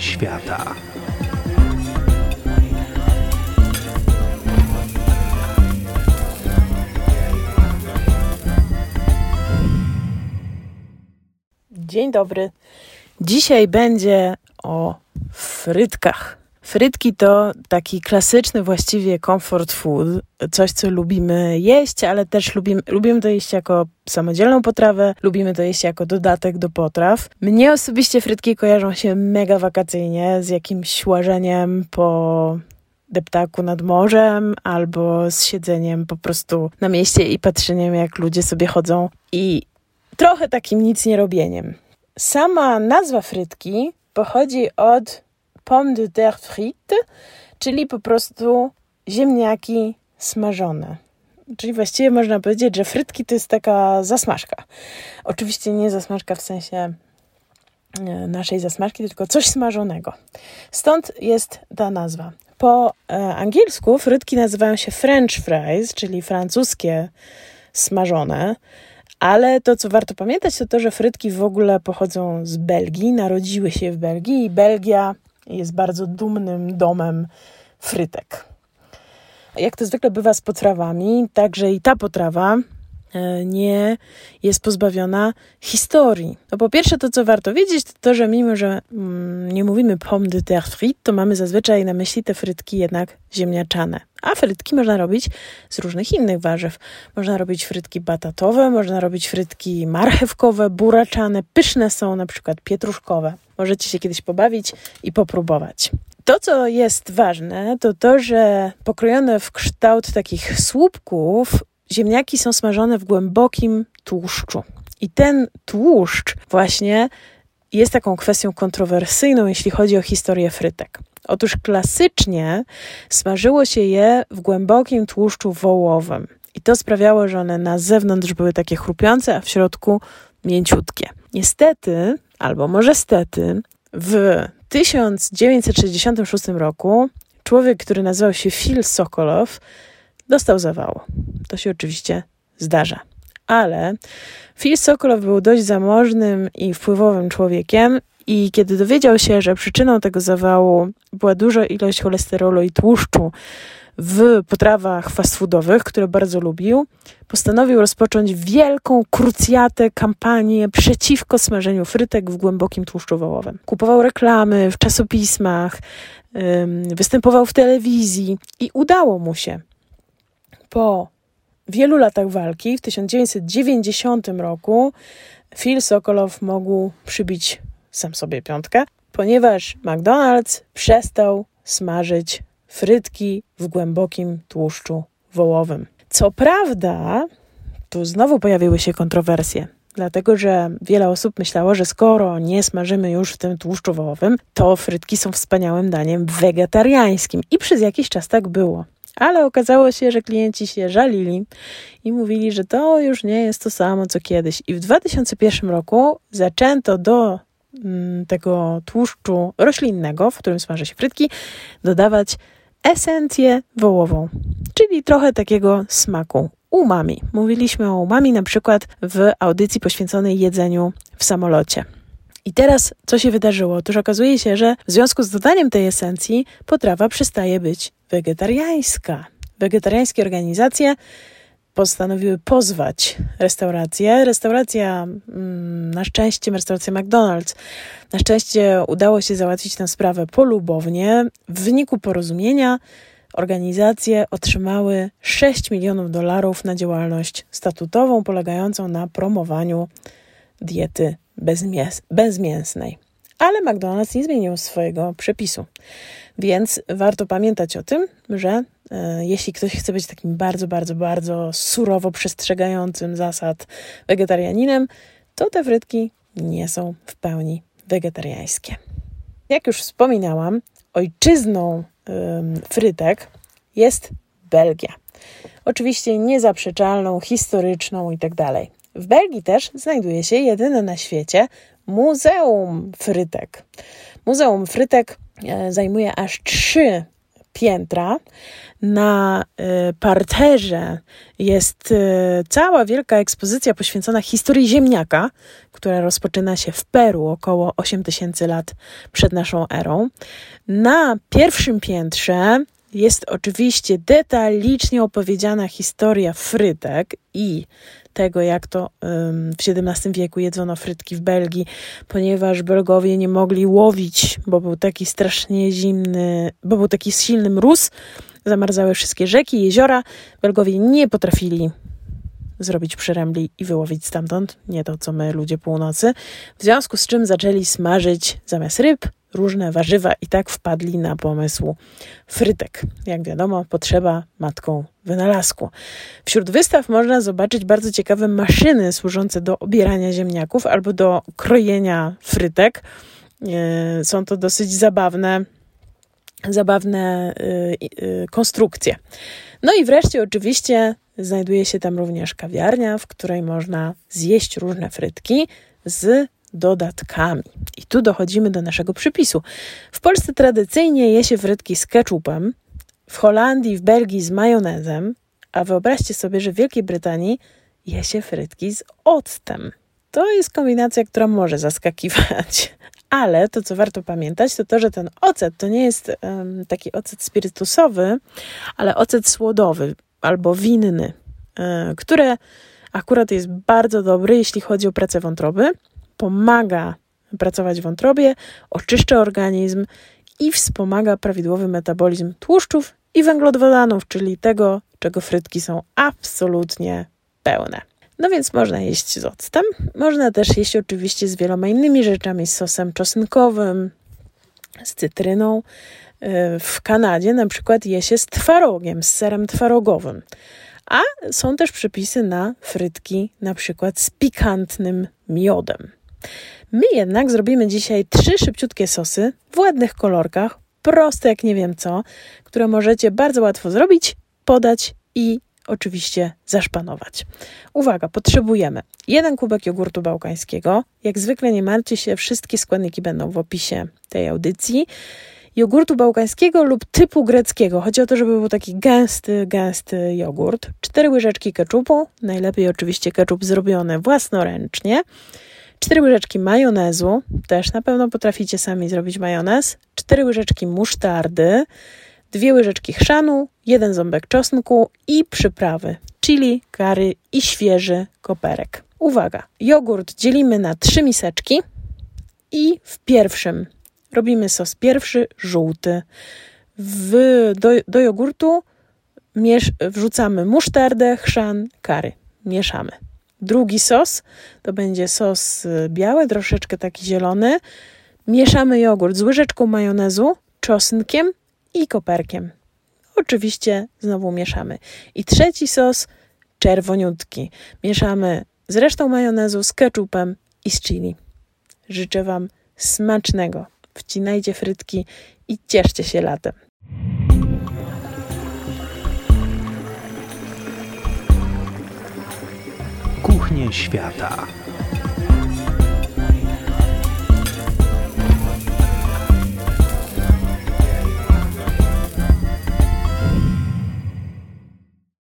Świata. Dzień dobry. Dzisiaj będzie o frytkach. Frytki to taki klasyczny właściwie comfort food, coś co lubimy jeść, ale też lubimy, lubimy to jeść jako samodzielną potrawę, lubimy to jeść jako dodatek do potraw. Mnie osobiście frytki kojarzą się mega wakacyjnie z jakimś łażeniem po deptaku nad morzem albo z siedzeniem po prostu na mieście i patrzeniem jak ludzie sobie chodzą i trochę takim nic nie robieniem. Sama nazwa frytki pochodzi od pomme de terre frites, czyli po prostu ziemniaki smażone. Czyli właściwie można powiedzieć, że frytki to jest taka zasmażka. Oczywiście nie zasmażka w sensie e, naszej zasmażki, tylko coś smażonego. Stąd jest ta nazwa. Po e, angielsku frytki nazywają się French fries, czyli francuskie smażone. Ale to, co warto pamiętać, to to, że frytki w ogóle pochodzą z Belgii, narodziły się w Belgii i Belgia jest bardzo dumnym domem frytek. Jak to zwykle bywa z potrawami, także i ta potrawa e, nie jest pozbawiona historii. No po pierwsze, to co warto wiedzieć, to to, że mimo, że mm, nie mówimy pomme de terre frites, to mamy zazwyczaj na myśli te frytki jednak ziemniaczane. A frytki można robić z różnych innych warzyw. Można robić frytki batatowe, można robić frytki marchewkowe, buraczane, pyszne są na przykład pietruszkowe. Możecie się kiedyś pobawić i popróbować. To, co jest ważne, to to, że pokrojone w kształt takich słupków, ziemniaki są smażone w głębokim tłuszczu. I ten tłuszcz właśnie jest taką kwestią kontrowersyjną, jeśli chodzi o historię frytek. Otóż klasycznie smażyło się je w głębokim tłuszczu wołowym. I to sprawiało, że one na zewnątrz były takie chrupiące, a w środku mięciutkie. Niestety, albo może stety, w 1966 roku człowiek, który nazywał się Phil Sokolow, dostał zawału. To się oczywiście zdarza. Ale Phil Sokolow był dość zamożnym i wpływowym człowiekiem i kiedy dowiedział się, że przyczyną tego zawału była duża ilość cholesterolu i tłuszczu w potrawach fast foodowych, które bardzo lubił, postanowił rozpocząć wielką krucjatę, kampanię przeciwko smażeniu frytek w głębokim tłuszczu wołowym. Kupował reklamy w czasopismach, występował w telewizji i udało mu się po wielu latach walki w 1990 roku Phil Sokolow mógł przybić sam sobie piątkę, ponieważ McDonald's przestał smażyć frytki w głębokim tłuszczu wołowym. Co prawda, tu znowu pojawiły się kontrowersje, dlatego że wiele osób myślało, że skoro nie smażymy już w tym tłuszczu wołowym, to frytki są wspaniałym daniem wegetariańskim. I przez jakiś czas tak było. Ale okazało się, że klienci się żalili i mówili, że to już nie jest to samo co kiedyś. I w 2001 roku zaczęto do mm, tego tłuszczu roślinnego, w którym smaży się frytki, dodawać esencję wołową, czyli trochę takiego smaku umami. Mówiliśmy o umami na przykład w audycji poświęconej jedzeniu w samolocie. I teraz co się wydarzyło? Otóż okazuje się, że w związku z dodaniem tej esencji potrawa przestaje być wegetariańska. Wegetariańskie organizacje postanowiły pozwać restaurację. Restauracja, mm, na szczęście, restauracja McDonald's, na szczęście udało się załatwić tę sprawę polubownie. W wyniku porozumienia organizacje otrzymały 6 milionów dolarów na działalność statutową polegającą na promowaniu diety bezmięs bezmięsnej. Ale McDonald's nie zmienił swojego przepisu. Więc warto pamiętać o tym, że e, jeśli ktoś chce być takim bardzo, bardzo, bardzo surowo przestrzegającym zasad wegetarianinem, to te frytki nie są w pełni wegetariańskie. Jak już wspominałam, ojczyzną frytek jest Belgia. Oczywiście niezaprzeczalną, historyczną itd. Tak w Belgii też znajduje się jedyne na świecie Muzeum Frytek. Muzeum Frytek e, zajmuje aż trzy piętra. Na y, parterze jest y, cała wielka ekspozycja poświęcona historii ziemniaka, która rozpoczyna się w Peru około 8000 lat przed naszą erą. Na pierwszym piętrze jest oczywiście detalicznie opowiedziana historia frytek i tego, jak to w XVII wieku jedzono frytki w Belgii, ponieważ Belgowie nie mogli łowić, bo był taki strasznie zimny, bo był taki silny mróz, zamarzały wszystkie rzeki, jeziora. Belgowie nie potrafili zrobić przyrębli i wyłowić stamtąd, nie to co my, ludzie północy, w związku z czym zaczęli smażyć zamiast ryb różne warzywa i tak wpadli na pomysł frytek. Jak wiadomo, potrzeba matką wynalazku. Wśród wystaw można zobaczyć bardzo ciekawe maszyny służące do obierania ziemniaków albo do krojenia frytek. E, są to dosyć zabawne, zabawne e, e, konstrukcje. No i wreszcie oczywiście znajduje się tam również kawiarnia, w której można zjeść różne frytki z dodatkami. I tu dochodzimy do naszego przypisu. W Polsce tradycyjnie je się frytki z ketchupem, w Holandii, w Belgii z majonezem, a wyobraźcie sobie, że w Wielkiej Brytanii je się frytki z octem. To jest kombinacja, która może zaskakiwać. Ale to, co warto pamiętać, to to, że ten ocet to nie jest um, taki ocet spirytusowy, ale ocet słodowy albo winny, um, które akurat jest bardzo dobry, jeśli chodzi o pracę wątroby, pomaga pracować wątrobie, oczyszcza organizm i wspomaga prawidłowy metabolizm tłuszczów i węglowodanów, czyli tego, czego frytki są absolutnie pełne. No więc można jeść z octem, można też jeść oczywiście z wieloma innymi rzeczami, z sosem czosnkowym, z cytryną. Y, w Kanadzie na przykład je się z twarogiem, z serem twarogowym. A są też przepisy na frytki, na przykład z pikantnym miodem. My jednak zrobimy dzisiaj trzy szybciutkie sosy w ładnych kolorkach, proste jak nie wiem co, które możecie bardzo łatwo zrobić, podać i oczywiście zaszpanować. Uwaga, potrzebujemy jeden kubek jogurtu bałkańskiego. Jak zwykle nie martwcie się, wszystkie składniki będą w opisie tej audycji. Jogurtu bałkańskiego lub typu greckiego. Chodzi o to, żeby był taki gęsty, gęsty jogurt. Cztery łyżeczki keczupu, najlepiej oczywiście keczup zrobiony własnoręcznie. 4 łyżeczki majonezu, też na pewno potraficie sami zrobić majonez, 4 łyżeczki musztardy, 2 łyżeczki chrzanu, 1 ząbek czosnku i przyprawy, chili, kary i świeży koperek. Uwaga, jogurt dzielimy na 3 miseczki i w pierwszym robimy sos pierwszy, żółty. W, do, do jogurtu miesz, wrzucamy musztardę, chrzan, kary. Mieszamy. Drugi sos to będzie sos y, biały, troszeczkę taki zielony. Mieszamy jogurt z łyżeczką majonezu, czosnkiem i koperkiem. Oczywiście znowu mieszamy. I trzeci sos czerwoniutki. Mieszamy z resztą majonezu, z ketchupem i z chili. Życzę Wam smacznego. Wcinajcie frytki i cieszcie się latem. Kuchnie świata.